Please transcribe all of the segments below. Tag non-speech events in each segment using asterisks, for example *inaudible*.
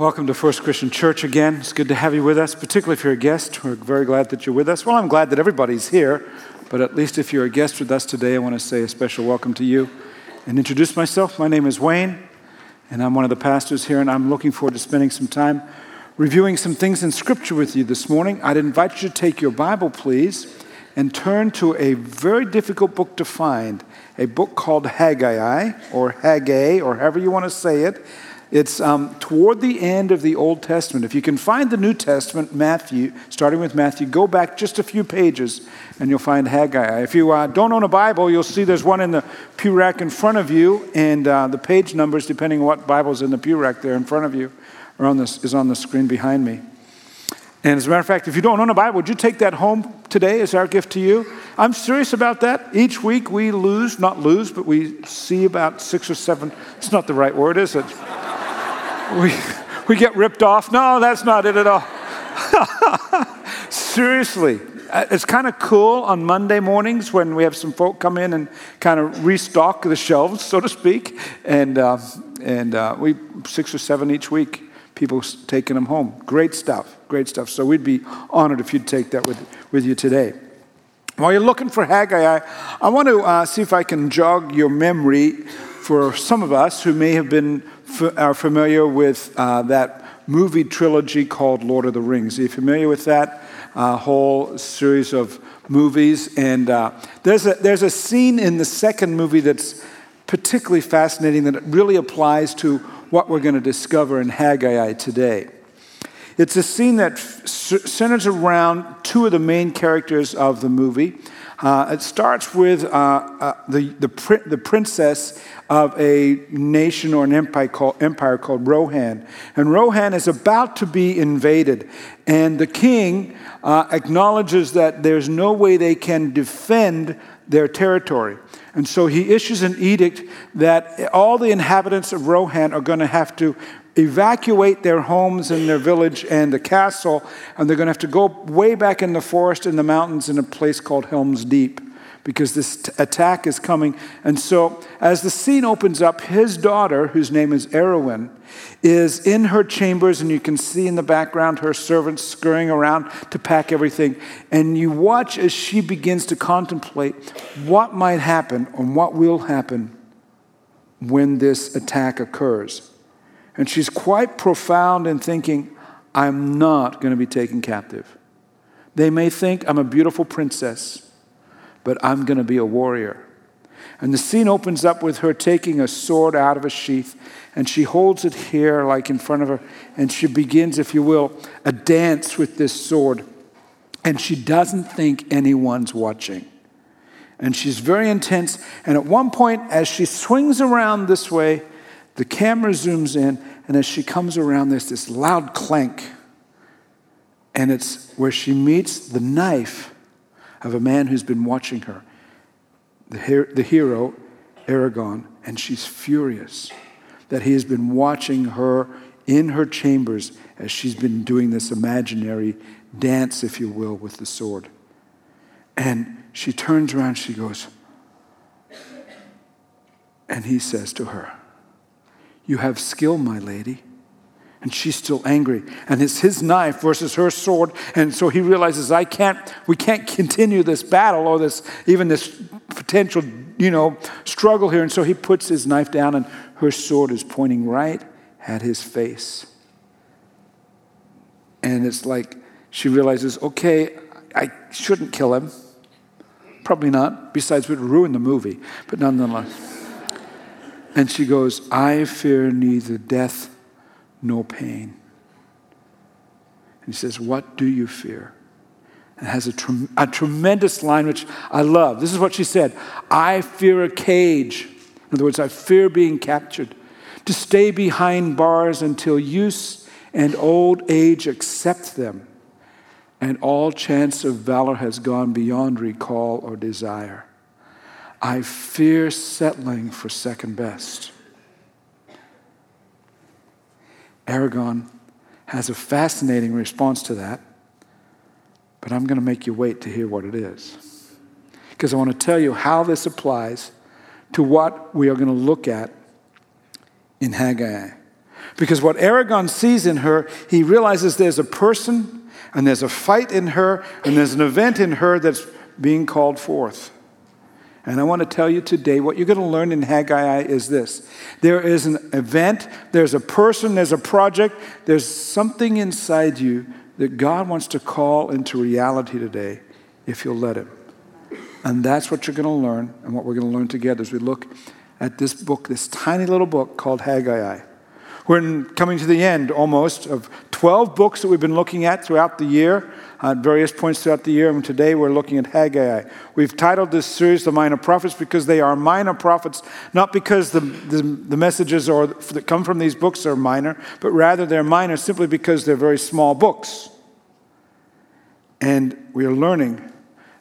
Welcome to First Christian Church again. It's good to have you with us, particularly if you're a guest. We're very glad that you're with us. Well, I'm glad that everybody's here, but at least if you're a guest with us today, I want to say a special welcome to you and introduce myself. My name is Wayne, and I'm one of the pastors here, and I'm looking forward to spending some time reviewing some things in Scripture with you this morning. I'd invite you to take your Bible, please, and turn to a very difficult book to find, a book called Haggai, or Haggai, or however you want to say it. It's um, toward the end of the Old Testament. If you can find the New Testament, Matthew, starting with Matthew, go back just a few pages and you'll find Haggai. If you uh, don't own a Bible, you'll see there's one in the pew rack in front of you, and uh, the page numbers, depending on what Bible's in the pew rack there in front of you, are on this, is on the screen behind me. And as a matter of fact, if you don't own a Bible, would you take that home today as our gift to you? I'm serious about that. Each week we lose, not lose, but we see about six or seven. It's not the right word, is it? We, we get ripped off. No, that's not it at all. *laughs* Seriously, uh, it's kind of cool on Monday mornings when we have some folk come in and kind of restock the shelves, so to speak, and uh, and uh, we six or seven each week. People taking them home. Great stuff. Great stuff. So we'd be honored if you'd take that with with you today. While you're looking for Haggai, I, I want to uh, see if I can jog your memory for some of us who may have been are familiar with uh, that movie trilogy called Lord of the Rings. Are you familiar with that uh, whole series of movies? And uh, there's, a, there's a scene in the second movie that's particularly fascinating that really applies to what we're going to discover in Haggai today. It's a scene that centers around two of the main characters of the movie. Uh, it starts with uh, uh, the, the, the, princess of a nation or an empire called, empire called Rohan. And Rohan is about to be invaded. And the king uh, acknowledges that there's no way they can defend their territory. And so he issues an edict that all the inhabitants of Rohan are going to have to evacuate their homes and their village and the castle, and they're going to have to go way back in the forest in the mountains in a place called Helm's Deep because this t- attack is coming. And so, as the scene opens up, his daughter, whose name is Arwen, is in her chambers, and you can see in the background her servants scurrying around to pack everything. And you watch as she begins to contemplate what might happen and what will happen when this attack occurs. And she's quite profound in thinking, I'm not going to be taken captive. They may think I'm a beautiful princess, but I'm going to be a warrior. And the scene opens up with her taking a sword out of a sheath, and she holds it here, like in front of her, and she begins, if you will, a dance with this sword. And she doesn't think anyone's watching. And she's very intense. And at one point, as she swings around this way, the camera zooms in, and as she comes around, there's this loud clank. And it's where she meets the knife of a man who's been watching her, the, her- the hero, Aragorn, and she's furious that he has been watching her in her chambers as she's been doing this imaginary dance, if you will, with the sword. And she turns around, she goes, and he says to her, you have skill, my lady. And she's still angry. And it's his knife versus her sword. And so he realizes, I can't, we can't continue this battle or this, even this potential, you know, struggle here. And so he puts his knife down and her sword is pointing right at his face. And it's like she realizes, okay, I shouldn't kill him. Probably not. Besides, would ruin the movie. But nonetheless. And she goes, I fear neither death nor pain. And he says, What do you fear? And has a, a tremendous line which I love. This is what she said I fear a cage. In other words, I fear being captured, to stay behind bars until use and old age accept them, and all chance of valor has gone beyond recall or desire. I fear settling for second best. Aragorn has a fascinating response to that, but I'm going to make you wait to hear what it is. Because I want to tell you how this applies to what we are going to look at in Haggai. Because what Aragorn sees in her, he realizes there's a person and there's a fight in her and there's an event in her that's being called forth. And I want to tell you today what you're going to learn in Haggai is this there is an event, there's a person, there's a project, there's something inside you that God wants to call into reality today if you'll let Him. And that's what you're going to learn and what we're going to learn together as we look at this book, this tiny little book called Haggai. We're coming to the end almost of 12 books that we've been looking at throughout the year, at various points throughout the year, and today we're looking at Haggai. We've titled this series The Minor Prophets because they are minor prophets, not because the, the, the messages or, that come from these books are minor, but rather they're minor simply because they're very small books. And we are learning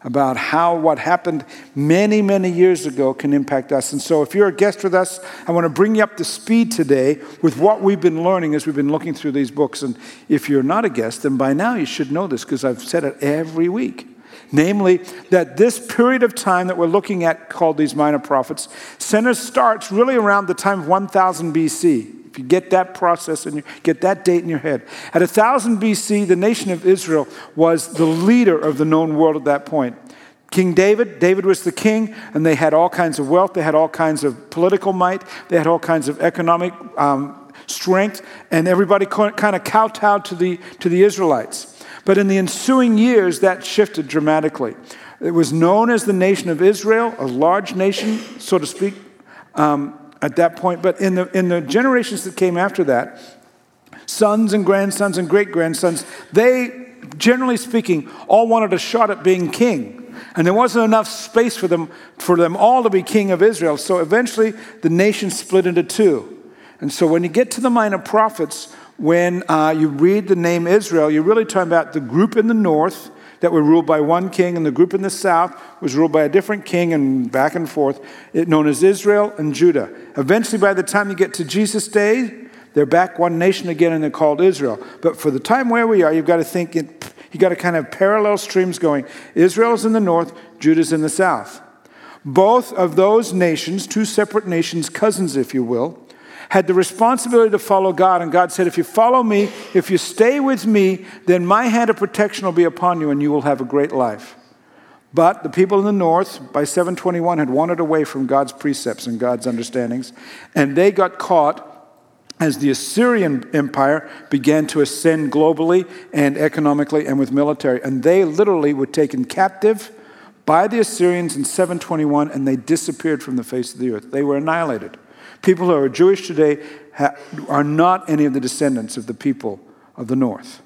about how what happened many, many years ago can impact us. And so, if you're a guest with us, I want to bring you up to speed today with what we've been learning as we've been looking through these books. And if you're not a guest, then by now you should know this because I've said it every week. Namely, that this period of time that we're looking at, called these minor prophets, center starts really around the time of 1000 BC. You get that process and get that date in your head. At 1000 BC, the nation of Israel was the leader of the known world at that point. King David, David was the king, and they had all kinds of wealth, they had all kinds of political might, they had all kinds of economic um, strength, and everybody kind of kowtowed to the, to the Israelites. But in the ensuing years, that shifted dramatically. It was known as the nation of Israel, a large nation, so to speak. Um, at that point. But in the, in the generations that came after that, sons and grandsons and great grandsons, they, generally speaking, all wanted a shot at being king. And there wasn't enough space for them, for them all to be king of Israel. So eventually the nation split into two. And so when you get to the minor prophets, when uh, you read the name Israel, you're really talking about the group in the north that were ruled by one king, and the group in the south was ruled by a different king, and back and forth, known as Israel and Judah. Eventually, by the time you get to Jesus' day, they're back one nation again, and they're called Israel. But for the time where we are, you've got to think, you've got to kind of parallel streams going. Israel's in the north, Judah's in the south. Both of those nations, two separate nations, cousins, if you will, had the responsibility to follow God. And God said, If you follow me, if you stay with me, then my hand of protection will be upon you and you will have a great life. But the people in the north, by 721, had wandered away from God's precepts and God's understandings, and they got caught as the Assyrian Empire began to ascend globally and economically and with military. And they literally were taken captive by the Assyrians in 721 and they disappeared from the face of the earth. They were annihilated. People who are Jewish today are not any of the descendants of the people of the north.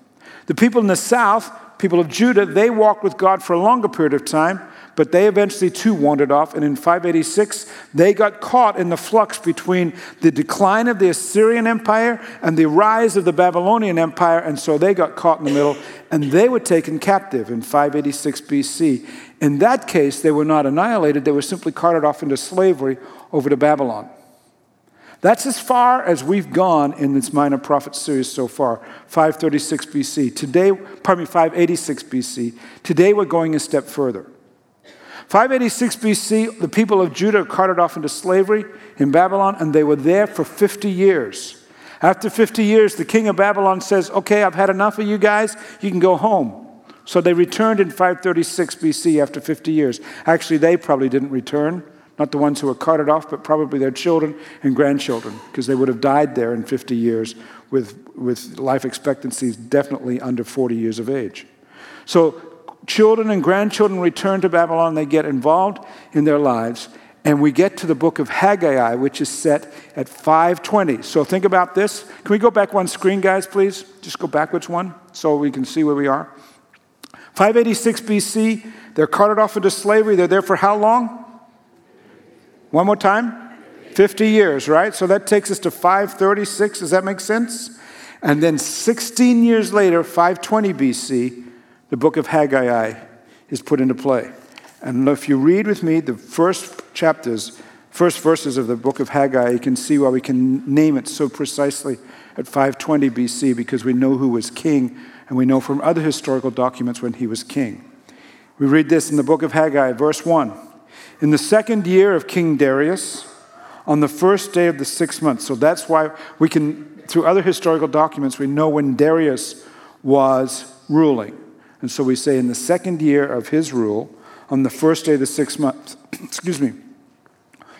The people in the south, people of Judah, they walked with God for a longer period of time, but they eventually too wandered off. And in 586, they got caught in the flux between the decline of the Assyrian Empire and the rise of the Babylonian Empire. And so they got caught in the middle and they were taken captive in 586 BC. In that case, they were not annihilated, they were simply carted off into slavery over to Babylon. That's as far as we've gone in this Minor Prophet series so far, 536 BC. Today, pardon me, 586 BC. Today we're going a step further. 586 BC, the people of Judah are carted off into slavery in Babylon, and they were there for 50 years. After 50 years, the king of Babylon says, Okay, I've had enough of you guys, you can go home. So they returned in 536 BC after 50 years. Actually, they probably didn't return. Not the ones who were carted off, but probably their children and grandchildren, because they would have died there in 50 years with, with life expectancies definitely under 40 years of age. So, children and grandchildren return to Babylon, they get involved in their lives, and we get to the book of Haggai, which is set at 520. So, think about this. Can we go back one screen, guys, please? Just go backwards one so we can see where we are. 586 BC, they're carted off into slavery. They're there for how long? One more time? 50 years, right? So that takes us to 536. Does that make sense? And then 16 years later, 520 BC, the book of Haggai is put into play. And if you read with me the first chapters, first verses of the book of Haggai, you can see why we can name it so precisely at 520 BC because we know who was king and we know from other historical documents when he was king. We read this in the book of Haggai, verse 1. In the second year of King Darius, on the first day of the sixth month. So that's why we can through other historical documents, we know when Darius was ruling. And so we say in the second year of his rule, on the first day of the sixth month, *clears throat* excuse me,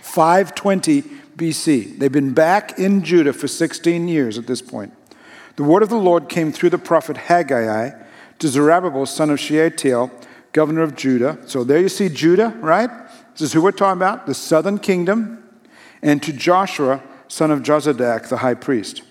520 BC. They've been back in Judah for 16 years at this point. The word of the Lord came through the prophet Haggai to Zerubbabel, son of Shealtiel, governor of Judah. So there you see Judah, right? This is who we're talking about, the southern kingdom. And to Joshua, son of Jozadak, the high priest.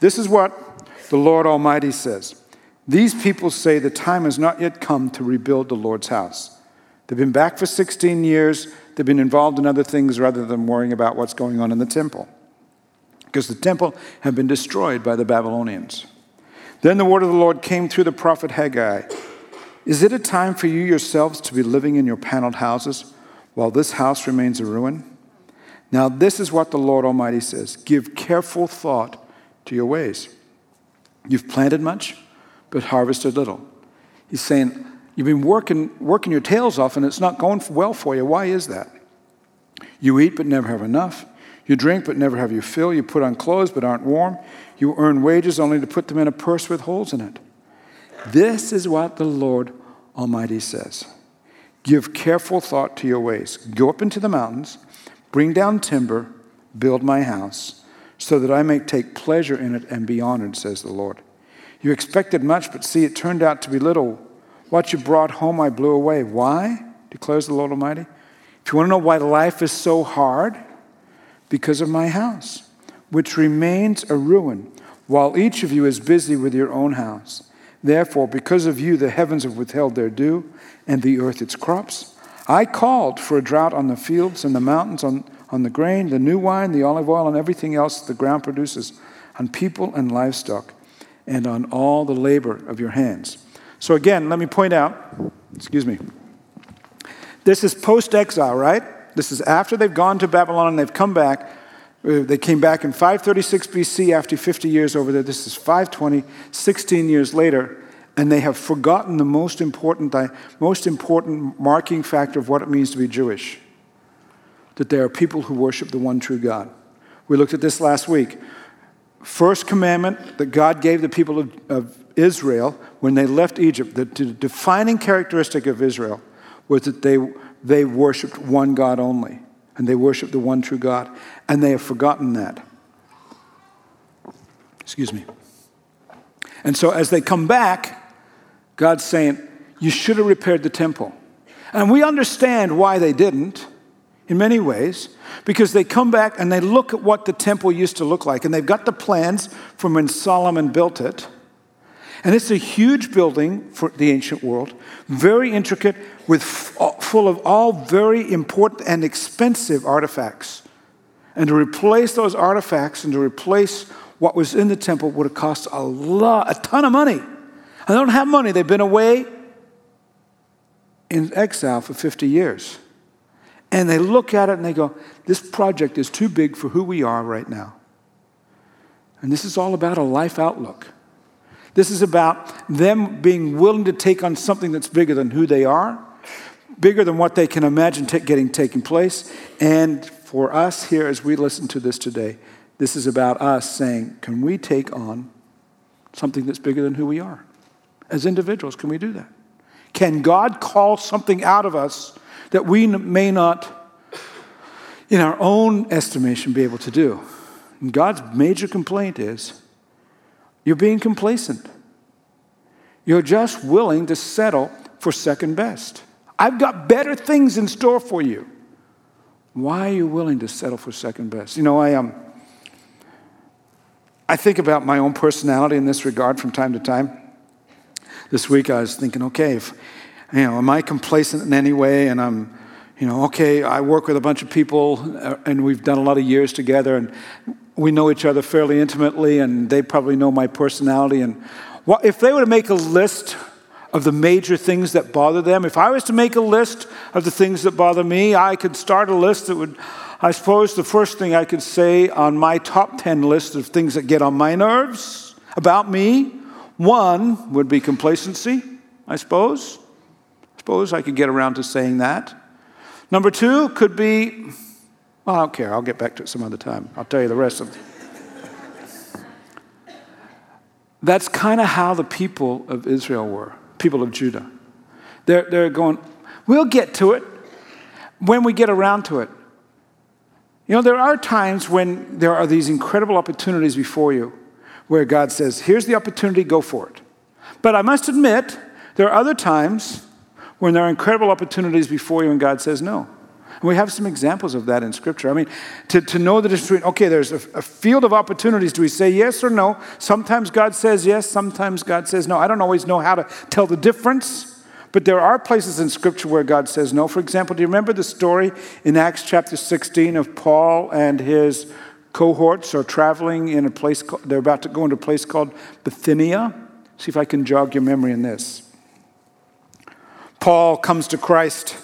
This is what the Lord Almighty says. These people say the time has not yet come to rebuild the Lord's house. They've been back for 16 years. They've been involved in other things rather than worrying about what's going on in the temple. Because the temple had been destroyed by the Babylonians. Then the word of the Lord came through the prophet Haggai Is it a time for you yourselves to be living in your paneled houses while this house remains a ruin? Now, this is what the Lord Almighty says Give careful thought to your ways. You've planted much, but harvested little. He's saying, You've been working, working your tails off and it's not going well for you. Why is that? You eat but never have enough. You drink but never have your fill. You put on clothes but aren't warm. You earn wages only to put them in a purse with holes in it. This is what the Lord Almighty says Give careful thought to your ways. Go up into the mountains, bring down timber, build my house, so that I may take pleasure in it and be honored, says the Lord. You expected much, but see, it turned out to be little. What you brought home, I blew away. Why? declares the Lord Almighty. If you want to know why life is so hard, because of my house, which remains a ruin, while each of you is busy with your own house. Therefore, because of you, the heavens have withheld their dew, and the earth its crops. I called for a drought on the fields and the mountains, on, on the grain, the new wine, the olive oil, and everything else the ground produces, on people and livestock, and on all the labor of your hands. So, again, let me point out, excuse me, this is post exile, right? This is after they've gone to Babylon and they've come back. Uh, they came back in 536 BC after 50 years over there. This is 520, 16 years later, and they have forgotten the most important, most important marking factor of what it means to be Jewish that there are people who worship the one true God. We looked at this last week. First commandment that God gave the people of, of Israel when they left Egypt, the, the defining characteristic of Israel was that they, they worshiped one God only, and they worshiped the one true God, and they have forgotten that. Excuse me. And so as they come back, God's saying, You should have repaired the temple. And we understand why they didn't in many ways because they come back and they look at what the temple used to look like, and they've got the plans from when Solomon built it. And it's a huge building for the ancient world, very intricate, with uh, full of all very important and expensive artifacts. And to replace those artifacts and to replace what was in the temple would have cost a lot, a ton of money. They don't have money. They've been away in exile for 50 years. And they look at it and they go, this project is too big for who we are right now. And this is all about a life outlook. This is about them being willing to take on something that's bigger than who they are, bigger than what they can imagine t- getting taking place. And for us here, as we listen to this today, this is about us saying, can we take on something that's bigger than who we are? As individuals, can we do that? Can God call something out of us that we may not, in our own estimation, be able to do? And God's major complaint is you're being complacent. You're just willing to settle for second best. I've got better things in store for you. Why are you willing to settle for second best? You know, I um, I think about my own personality in this regard from time to time. This week I was thinking, okay, if, you know, am I complacent in any way? And I'm, you know, okay, I work with a bunch of people uh, and we've done a lot of years together and we know each other fairly intimately, and they probably know my personality. And what, if they were to make a list of the major things that bother them, if I was to make a list of the things that bother me, I could start a list that would, I suppose, the first thing I could say on my top 10 list of things that get on my nerves about me, one would be complacency, I suppose. I suppose I could get around to saying that. Number two could be well, I don't care. I'll get back to it some other time. I'll tell you the rest of it. That's kind of how the people of Israel were, people of Judah. They're, they're going, we'll get to it when we get around to it. You know, there are times when there are these incredible opportunities before you where God says, here's the opportunity, go for it. But I must admit, there are other times when there are incredible opportunities before you and God says no. And we have some examples of that in Scripture. I mean, to, to know the difference between, okay, there's a, a field of opportunities. Do we say yes or no? Sometimes God says yes, sometimes God says no. I don't always know how to tell the difference. But there are places in Scripture where God says no. For example, do you remember the story in Acts chapter 16 of Paul and his cohorts are traveling in a place, called, they're about to go into a place called Bithynia? See if I can jog your memory in this. Paul comes to Christ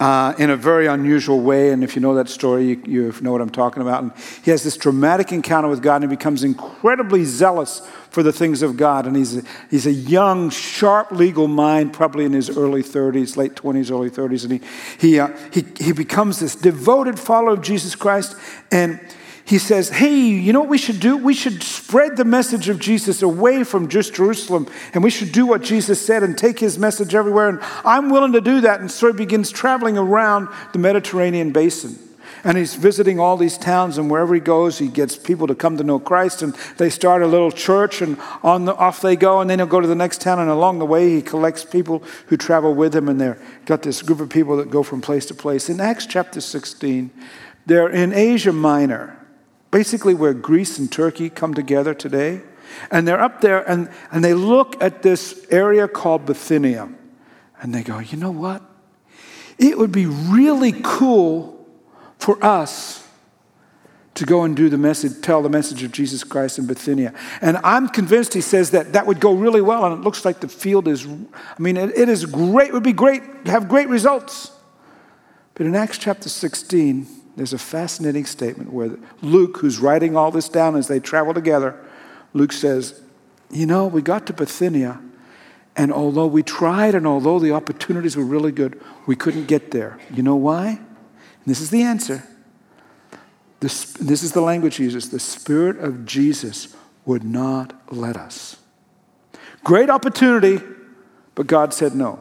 uh, in a very unusual way. And if you know that story, you, you, know what I'm talking about. And he has this dramatic encounter with God and he becomes incredibly zealous for the things of God. And he's a, he's a young, sharp legal mind, probably in his early 30s, late 20s, early 30s. And he, he, uh, he, he becomes this devoted follower of Jesus Christ. And he says, Hey, you know what we should do? We should spread the message of Jesus away from just Jerusalem, and we should do what Jesus said and take his message everywhere. And I'm willing to do that. And so he begins traveling around the Mediterranean basin. And he's visiting all these towns, and wherever he goes, he gets people to come to know Christ. And they start a little church, and on the, off they go. And then he'll go to the next town, and along the way, he collects people who travel with him. And they've got this group of people that go from place to place. In Acts chapter 16, they're in Asia Minor basically where Greece and Turkey come together today. And they're up there and, and they look at this area called Bithynia and they go, you know what? It would be really cool for us to go and do the message, tell the message of Jesus Christ in Bithynia. And I'm convinced he says that that would go really well. And it looks like the field is, I mean, it, it is great, it would be great, have great results. But in Acts chapter 16, there's a fascinating statement where Luke, who's writing all this down as they travel together, Luke says, You know, we got to Bithynia, and although we tried and although the opportunities were really good, we couldn't get there. You know why? And this is the answer. This, this is the language he uses. The Spirit of Jesus would not let us. Great opportunity, but God said no.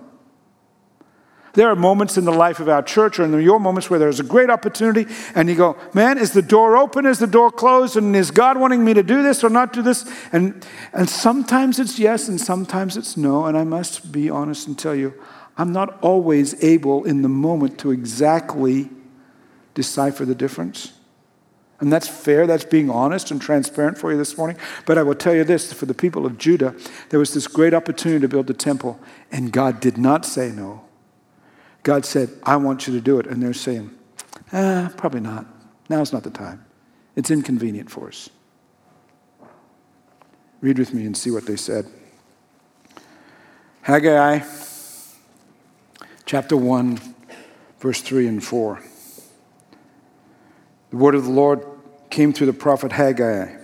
There are moments in the life of our church or in your moments where there's a great opportunity and you go, man, is the door open? Is the door closed? And is God wanting me to do this or not do this? And, and sometimes it's yes and sometimes it's no. And I must be honest and tell you, I'm not always able in the moment to exactly decipher the difference. And that's fair. That's being honest and transparent for you this morning. But I will tell you this for the people of Judah, there was this great opportunity to build the temple, and God did not say no. God said, I want you to do it. And they're saying, ah, probably not. Now's not the time. It's inconvenient for us. Read with me and see what they said. Haggai chapter 1, verse 3 and 4. The word of the Lord came through the prophet Haggai.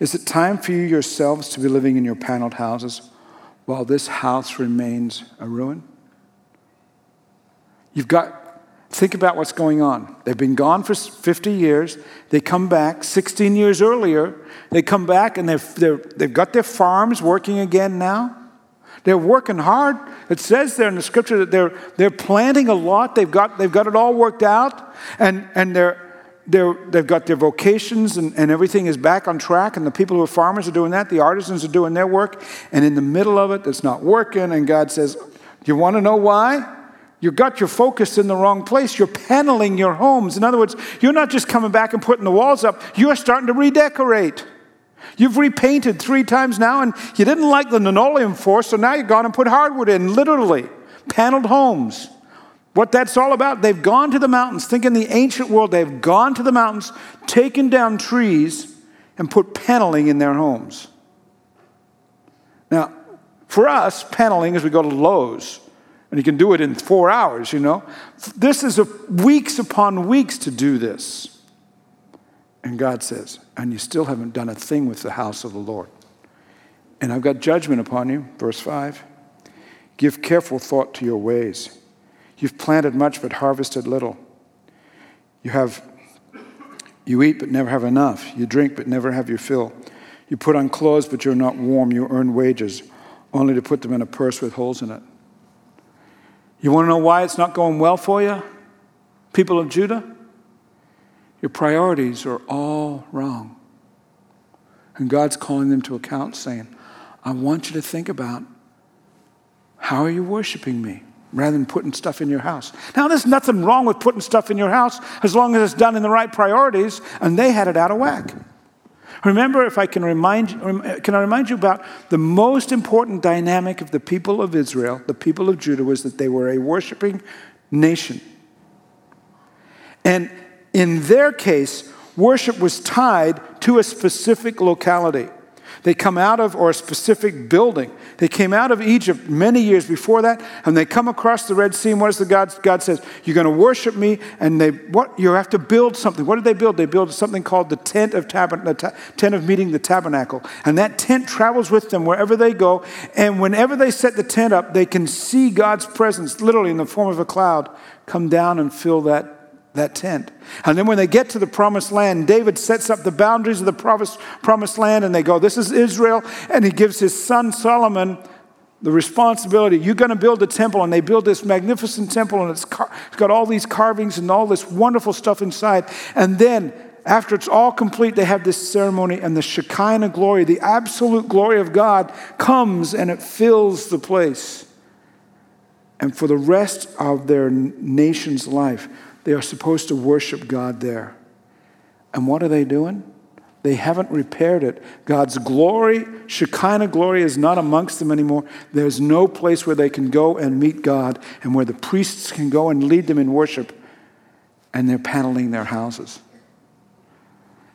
Is it time for you yourselves to be living in your paneled houses while this house remains a ruin? You've got, think about what's going on. They've been gone for 50 years. They come back 16 years earlier. They come back and they've, they have got their farms working again now. They're working hard. It says there in the scripture that they're, they're planting a lot. They've got, they've got it all worked out. And, and they're, they're, they've got their vocations and, and everything is back on track. And the people who are farmers are doing that. The artisans are doing their work. And in the middle of it, it's not working. And God says, Do You want to know why? You've got your focus in the wrong place. You're paneling your homes. In other words, you're not just coming back and putting the walls up, you're starting to redecorate. You've repainted three times now, and you didn't like the linoleum floor, so now you've gone and put hardwood in, literally. Paneled homes. What that's all about, they've gone to the mountains. Think in the ancient world, they've gone to the mountains, taken down trees, and put paneling in their homes. Now, for us, paneling is we go to Lowe's and you can do it in four hours, you know. This is weeks upon weeks to do this. And God says, and you still haven't done a thing with the house of the Lord. And I've got judgment upon you, verse 5. Give careful thought to your ways. You've planted much but harvested little. You have you eat but never have enough. You drink but never have your fill. You put on clothes, but you're not warm. You earn wages, only to put them in a purse with holes in it. You want to know why it's not going well for you, people of Judah? Your priorities are all wrong. And God's calling them to account, saying, I want you to think about how are you worshiping me? rather than putting stuff in your house. Now, there's nothing wrong with putting stuff in your house as long as it's done in the right priorities, and they had it out of whack. Remember, if I can remind, can I remind you about the most important dynamic of the people of Israel, the people of Judah, was that they were a worshiping nation. And in their case, worship was tied to a specific locality. They come out of, or a specific building. They came out of Egypt many years before that, and they come across the Red Sea. And what does the God, God says? You're going to worship me, and they what you have to build something. What did they build? They built something called the tent of tabern- the ta- tent of meeting, the tabernacle. And that tent travels with them wherever they go. And whenever they set the tent up, they can see God's presence, literally in the form of a cloud, come down and fill that that tent. And then when they get to the promised land, David sets up the boundaries of the promised promised land and they go, This is Israel. And he gives his son Solomon the responsibility. You're going to build a temple. And they build this magnificent temple and it's, car- it's got all these carvings and all this wonderful stuff inside. And then after it's all complete, they have this ceremony, and the Shekinah glory, the absolute glory of God, comes and it fills the place. And for the rest of their nation's life, they are supposed to worship God there. And what are they doing? They haven't repaired it. God's glory, Shekinah glory, is not amongst them anymore. There's no place where they can go and meet God and where the priests can go and lead them in worship. And they're paneling their houses.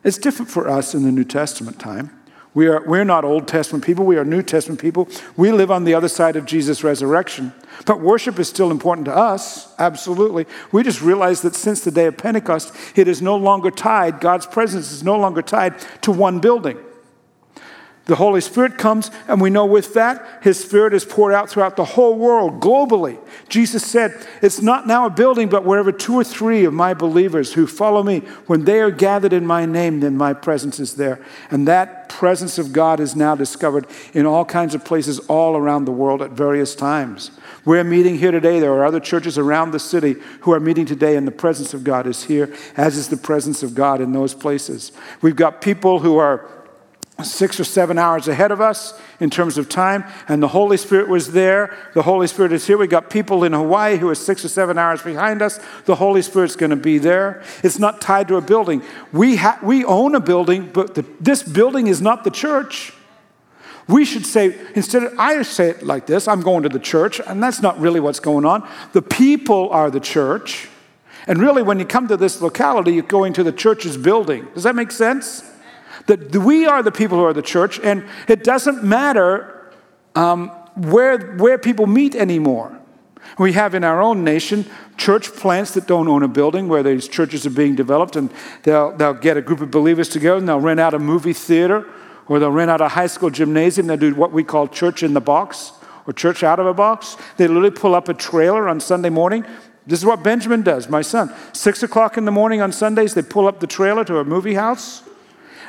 It's different for us in the New Testament time. We are, we're not Old Testament people, we are New Testament people. We live on the other side of Jesus' resurrection. But worship is still important to us, absolutely. We just realize that since the day of Pentecost, it is no longer tied, God's presence is no longer tied to one building. The Holy Spirit comes, and we know with that, His Spirit is poured out throughout the whole world, globally. Jesus said, It's not now a building, but wherever two or three of my believers who follow me, when they are gathered in my name, then my presence is there. And that presence of God is now discovered in all kinds of places all around the world at various times. We're meeting here today. There are other churches around the city who are meeting today, and the presence of God is here, as is the presence of God in those places. We've got people who are six or seven hours ahead of us in terms of time, and the Holy Spirit was there. The Holy Spirit is here. We got people in Hawaii who are six or seven hours behind us. The Holy Spirit's going to be there. It's not tied to a building. We, ha- we own a building, but the, this building is not the church. We should say, instead of, I say it like this I'm going to the church, and that's not really what's going on. The people are the church. And really, when you come to this locality, you're going to the church's building. Does that make sense? That we are the people who are the church, and it doesn't matter um, where, where people meet anymore. We have in our own nation church plants that don't own a building where these churches are being developed, and they'll, they'll get a group of believers together and they'll rent out a movie theater or they'll rent out a high school gymnasium. They'll do what we call church in the box or church out of a box. They literally pull up a trailer on Sunday morning. This is what Benjamin does, my son. Six o'clock in the morning on Sundays, they pull up the trailer to a movie house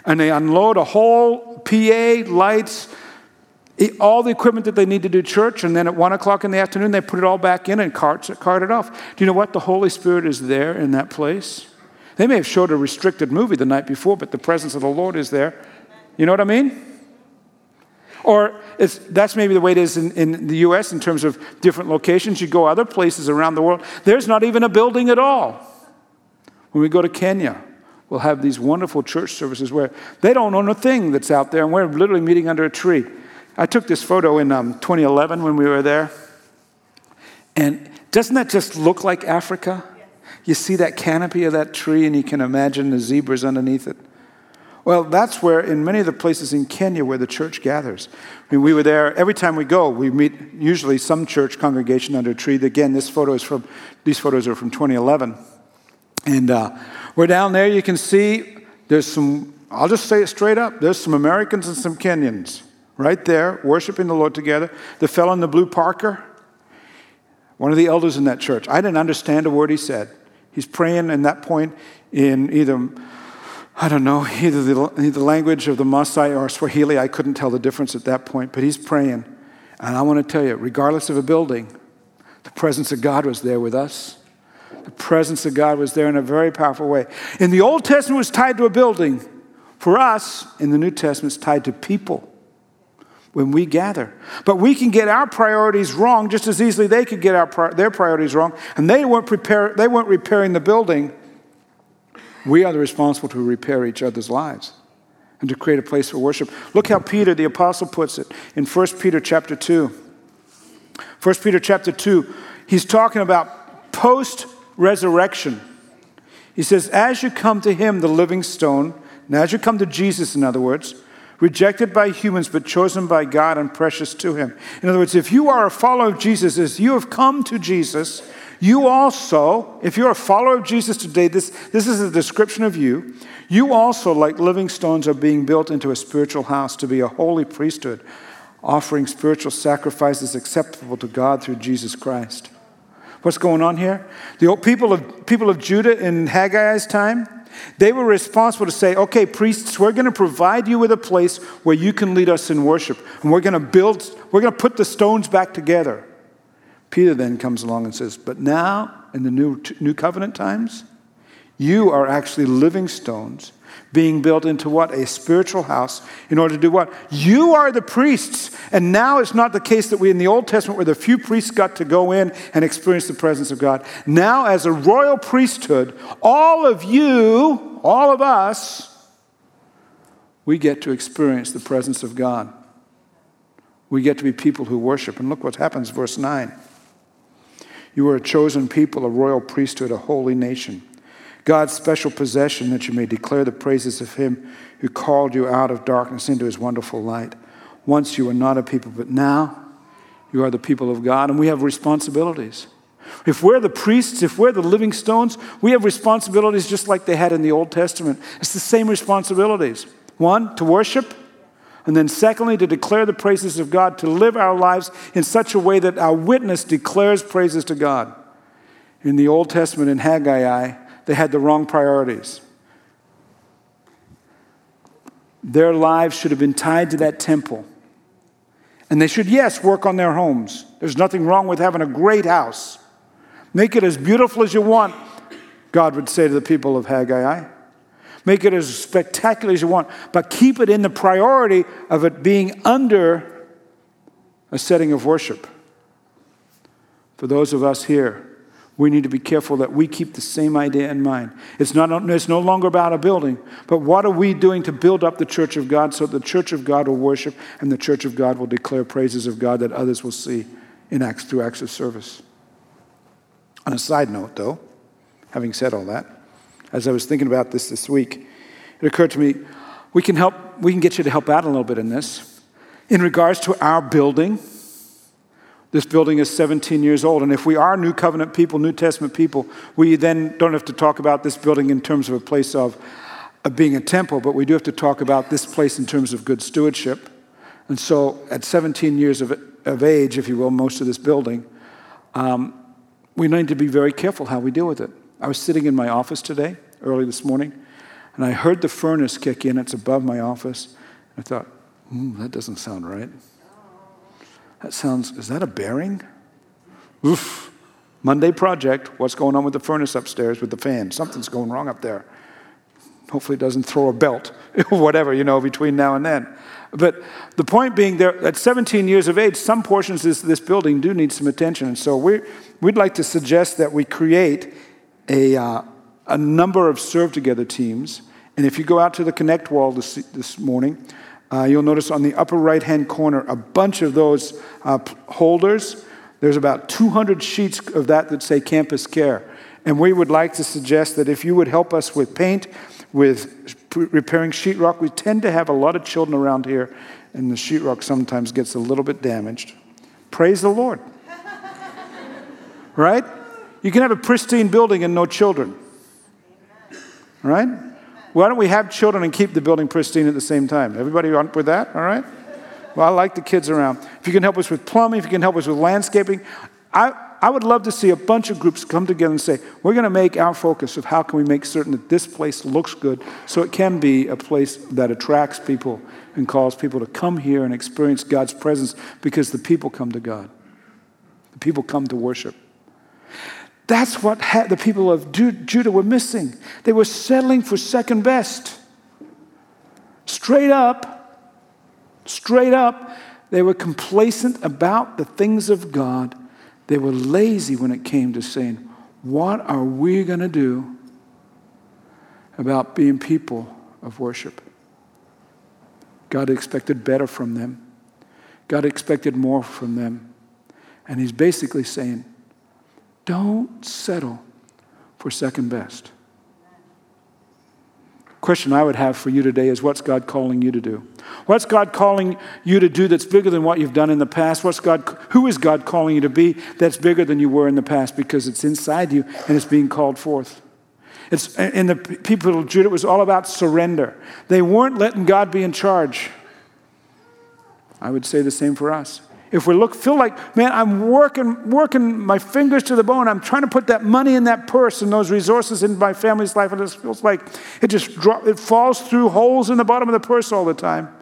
and they unload a whole PA, lights, all the equipment that they need to do church, and then at one o'clock in the afternoon, they put it all back in and cart, cart it off. Do you know what? The Holy Spirit is there in that place. They may have showed a restricted movie the night before, but the presence of the Lord is there. You know what I mean? Or that's maybe the way it is in, in the US in terms of different locations. You go other places around the world, there's not even a building at all. When we go to Kenya, we'll have these wonderful church services where they don't own a thing that's out there, and we're literally meeting under a tree. I took this photo in um, 2011 when we were there. And doesn't that just look like Africa? You see that canopy of that tree, and you can imagine the zebras underneath it. Well, that's where, in many of the places in Kenya where the church gathers. I mean, we were there, every time we go, we meet usually some church congregation under a tree. Again, this photo is from, these photos are from 2011. And uh, we're down there, you can see there's some, I'll just say it straight up, there's some Americans and some Kenyans right there worshiping the Lord together. The fellow in the blue Parker, one of the elders in that church, I didn't understand a word he said. He's praying in that point in either I don't know, either the, the language of the Maasai or Swahili. I couldn't tell the difference at that point, but he's praying. And I want to tell you, regardless of a building, the presence of God was there with us. The presence of God was there in a very powerful way. In the Old Testament, it was tied to a building. For us, in the New Testament, it's tied to people when we gather. But we can get our priorities wrong just as easily they could get our, their priorities wrong. And they weren't, prepare, they weren't repairing the building. We are the responsible to repair each other's lives and to create a place for worship. Look how Peter the apostle puts it in 1 Peter chapter 2. 1 Peter chapter 2, he's talking about post resurrection. He says, As you come to him, the living stone, and as you come to Jesus, in other words, rejected by humans but chosen by God and precious to him. In other words, if you are a follower of Jesus, as you have come to Jesus, you also, if you're a follower of Jesus today, this, this is a description of you. You also, like living stones, are being built into a spiritual house to be a holy priesthood, offering spiritual sacrifices acceptable to God through Jesus Christ. What's going on here? The people of, people of Judah in Haggai's time, they were responsible to say, okay, priests, we're going to provide you with a place where you can lead us in worship. And we're going to build, we're going to put the stones back together. Peter then comes along and says, But now, in the new, new covenant times, you are actually living stones being built into what? A spiritual house in order to do what? You are the priests. And now it's not the case that we in the Old Testament where the few priests got to go in and experience the presence of God. Now, as a royal priesthood, all of you, all of us, we get to experience the presence of God. We get to be people who worship. And look what happens, verse 9. You are a chosen people, a royal priesthood, a holy nation. God's special possession that you may declare the praises of him who called you out of darkness into his wonderful light. Once you were not a people, but now you are the people of God, and we have responsibilities. If we're the priests, if we're the living stones, we have responsibilities just like they had in the Old Testament. It's the same responsibilities. One, to worship, and then, secondly, to declare the praises of God, to live our lives in such a way that our witness declares praises to God. In the Old Testament, in Haggai, they had the wrong priorities. Their lives should have been tied to that temple. And they should, yes, work on their homes. There's nothing wrong with having a great house. Make it as beautiful as you want, God would say to the people of Haggai. Make it as spectacular as you want, but keep it in the priority of it being under a setting of worship. For those of us here, we need to be careful that we keep the same idea in mind. It's, not, it's no longer about a building, but what are we doing to build up the church of God so the church of God will worship and the church of God will declare praises of God that others will see in acts through acts of service. On a side note, though, having said all that, as I was thinking about this this week, it occurred to me we can help, we can get you to help out a little bit in this. In regards to our building, this building is 17 years old. And if we are New Covenant people, New Testament people, we then don't have to talk about this building in terms of a place of, of being a temple, but we do have to talk about this place in terms of good stewardship. And so at 17 years of, of age, if you will, most of this building, um, we need to be very careful how we deal with it. I was sitting in my office today, early this morning, and I heard the furnace kick in. It's above my office. I thought, hmm, that doesn't sound right. That sounds, is that a bearing? Oof. Monday project. What's going on with the furnace upstairs with the fan? Something's going wrong up there. Hopefully, it doesn't throw a belt, *laughs* whatever, you know, between now and then. But the point being, there at 17 years of age, some portions of this building do need some attention. And so we, we'd like to suggest that we create a, uh, a number of serve together teams. And if you go out to the Connect wall this, this morning, uh, you'll notice on the upper right hand corner a bunch of those uh, holders. There's about 200 sheets of that that say campus care. And we would like to suggest that if you would help us with paint, with repairing sheetrock, we tend to have a lot of children around here, and the sheetrock sometimes gets a little bit damaged. Praise the Lord. *laughs* right? You can have a pristine building and no children. Right? Why don't we have children and keep the building pristine at the same time? Everybody on with that? All right? Well, I like the kids around. If you can help us with plumbing, if you can help us with landscaping, I, I would love to see a bunch of groups come together and say, we're going to make our focus of how can we make certain that this place looks good so it can be a place that attracts people and calls people to come here and experience God's presence because the people come to God. The people come to worship. That's what the people of Judah were missing. They were settling for second best. Straight up, straight up, they were complacent about the things of God. They were lazy when it came to saying, What are we going to do about being people of worship? God expected better from them. God expected more from them. And He's basically saying, Don't settle for second best question I would have for you today is what's God calling you to do? What's God calling you to do that's bigger than what you've done in the past? What's God, who is God calling you to be that's bigger than you were in the past because it's inside you and it's being called forth? It's, in the people of Judah, it was all about surrender. They weren't letting God be in charge. I would say the same for us if we look, feel like, man, I'm working, working my fingers to the bone. I'm trying to put that money in that purse and those resources in my family's life, and it feels like it just drop, it falls through holes in the bottom of the purse all the time.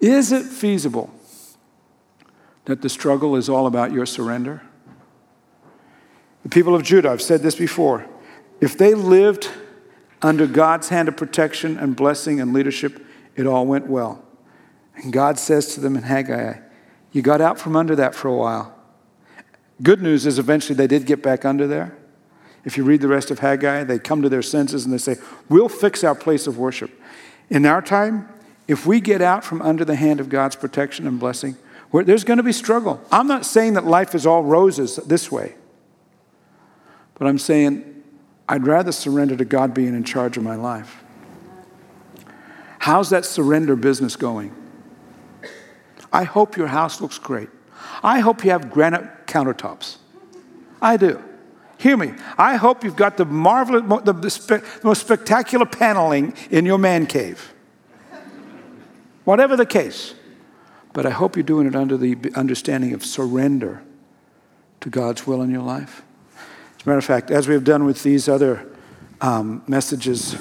Is it feasible that the struggle is all about your surrender? The people of Judah, I've said this before, if they lived under God's hand of protection and blessing and leadership, it all went well. And God says to them in Haggai, you got out from under that for a while. Good news is eventually they did get back under there. If you read the rest of Haggai, they come to their senses and they say, We'll fix our place of worship. In our time, if we get out from under the hand of God's protection and blessing, there's going to be struggle. I'm not saying that life is all roses this way, but I'm saying I'd rather surrender to God being in charge of my life. How's that surrender business going? I hope your house looks great. I hope you have granite countertops. I do. Hear me. I hope you've got the marvelous, the, the, most spectacular paneling in your man cave. Whatever the case. But I hope you're doing it under the understanding of surrender to God's will in your life. As a matter of fact, as we have done with these other um, messages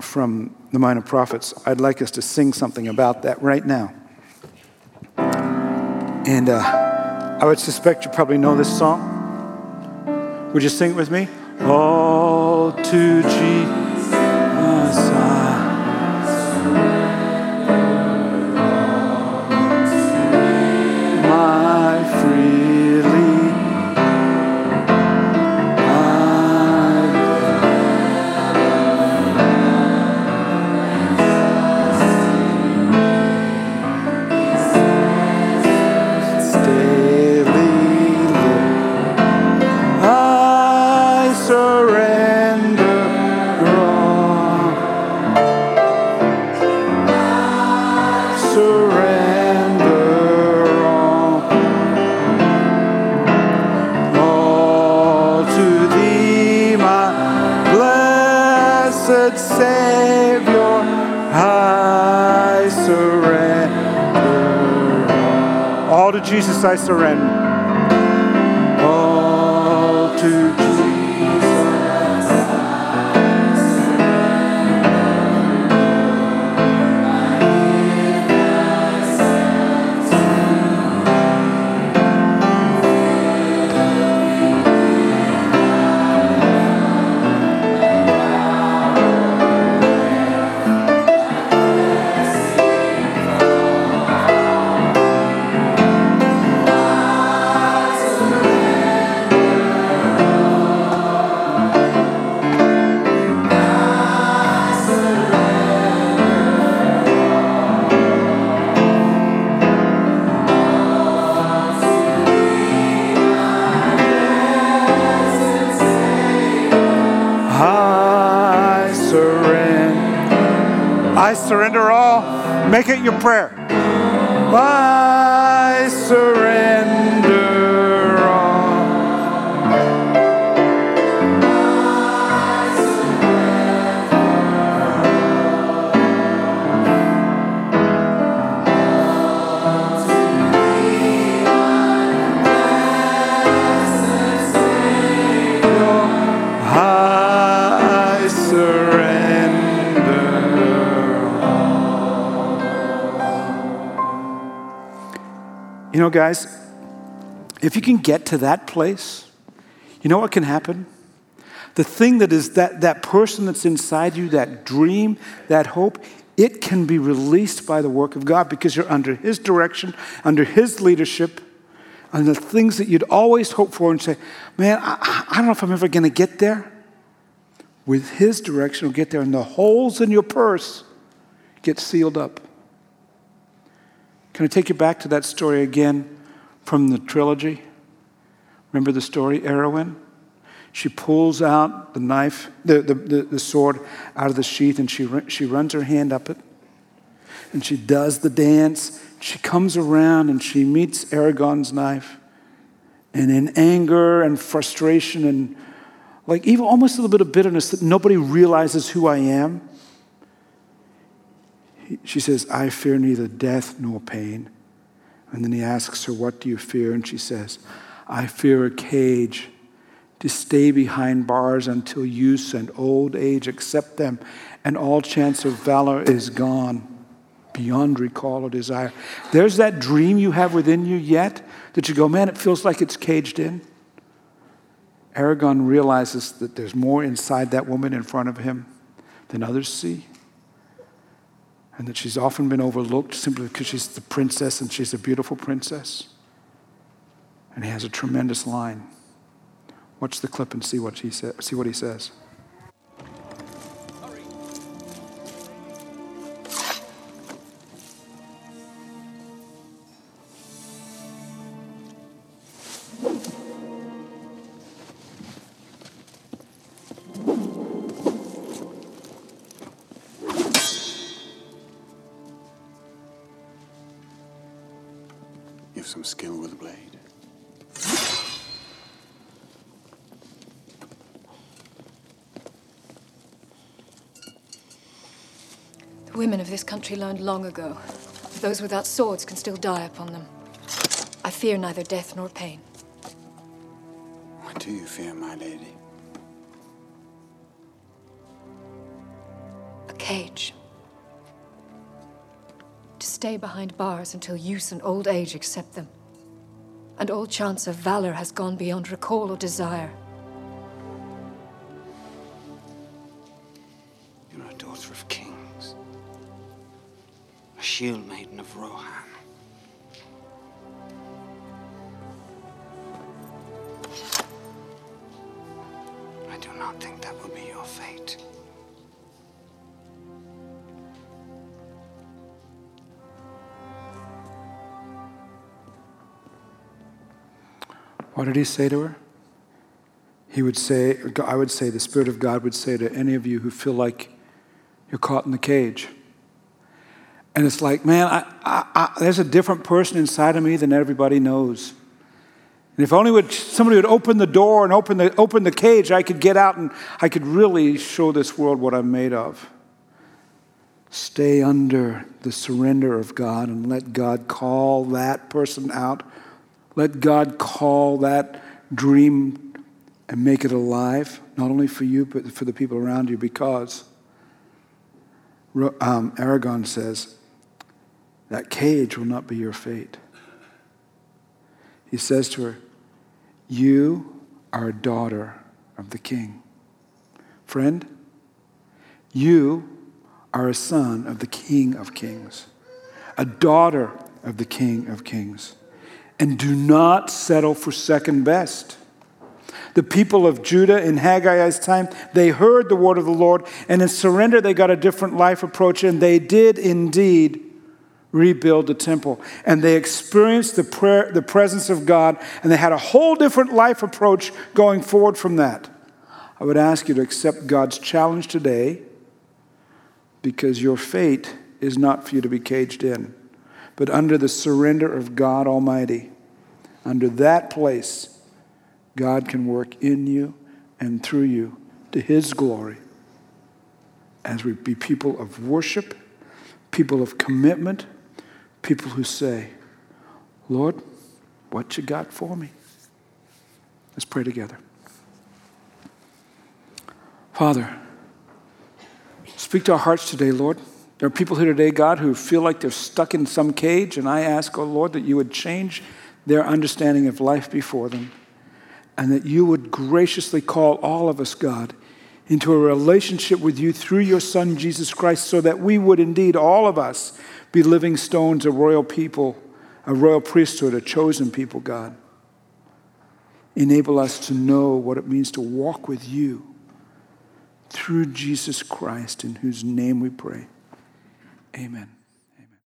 from the minor prophets, I'd like us to sing something about that right now. And uh, I would suspect you probably know this song. Would you sing it with me? All to Jesus. Surrender. Make it your prayer. I surrender know, guys, if you can get to that place, you know what can happen? The thing that is that, that person that's inside you, that dream, that hope, it can be released by the work of God because you're under His direction, under His leadership, and the things that you'd always hope for and say, man, I, I don't know if I'm ever going to get there. With His direction, will get there, and the holes in your purse get sealed up. Can I take you back to that story again from the trilogy? Remember the story, Eowyn? She pulls out the knife, the, the, the, the, sword out of the sheath, and she, she runs her hand up it. And she does the dance. She comes around and she meets Aragorn's knife. And in anger and frustration and like even almost a little bit of bitterness that nobody realizes who I am, she says, I fear neither death nor pain. And then he asks her, What do you fear? And she says, I fear a cage to stay behind bars until use and old age accept them, and all chance of valor is gone beyond recall or desire. There's that dream you have within you yet that you go, man, it feels like it's caged in. Aragorn realizes that there's more inside that woman in front of him than others see and that she's often been overlooked simply because she's the princess and she's a beautiful princess. And he has a tremendous line. Watch the clip and see what he, sa- see what he says. Some skill with a blade. The women of this country learned long ago. That those without swords can still die upon them. I fear neither death nor pain. What do you fear, my lady? A cage stay behind bars until use and old age accept them. And all chance of valor has gone beyond recall or desire. What did he say to her? He would say, I would say, the Spirit of God would say to any of you who feel like you're caught in the cage. And it's like, man, I, I, I, there's a different person inside of me than everybody knows. And if only would, somebody would open the door and open the, open the cage, I could get out and I could really show this world what I'm made of. Stay under the surrender of God and let God call that person out let God call that dream and make it alive, not only for you, but for the people around you, because um, Aragorn says, that cage will not be your fate. He says to her, You are a daughter of the king. Friend, you are a son of the king of kings, a daughter of the king of kings and do not settle for second best. The people of Judah in Haggai's time, they heard the word of the Lord, and in surrender, they got a different life approach, and they did indeed rebuild the temple. And they experienced the, prayer, the presence of God, and they had a whole different life approach going forward from that. I would ask you to accept God's challenge today because your fate is not for you to be caged in but under the surrender of God Almighty. Under that place, God can work in you and through you to His glory as we be people of worship, people of commitment, people who say, Lord, what you got for me? Let's pray together. Father, speak to our hearts today, Lord. There are people here today, God, who feel like they're stuck in some cage, and I ask, oh Lord, that you would change their understanding of life before them, and that you would graciously call all of us, God, into a relationship with you through your Son, Jesus Christ, so that we would indeed, all of us, be living stones, a royal people, a royal priesthood, a chosen people, God. Enable us to know what it means to walk with you through Jesus Christ, in whose name we pray. Amen.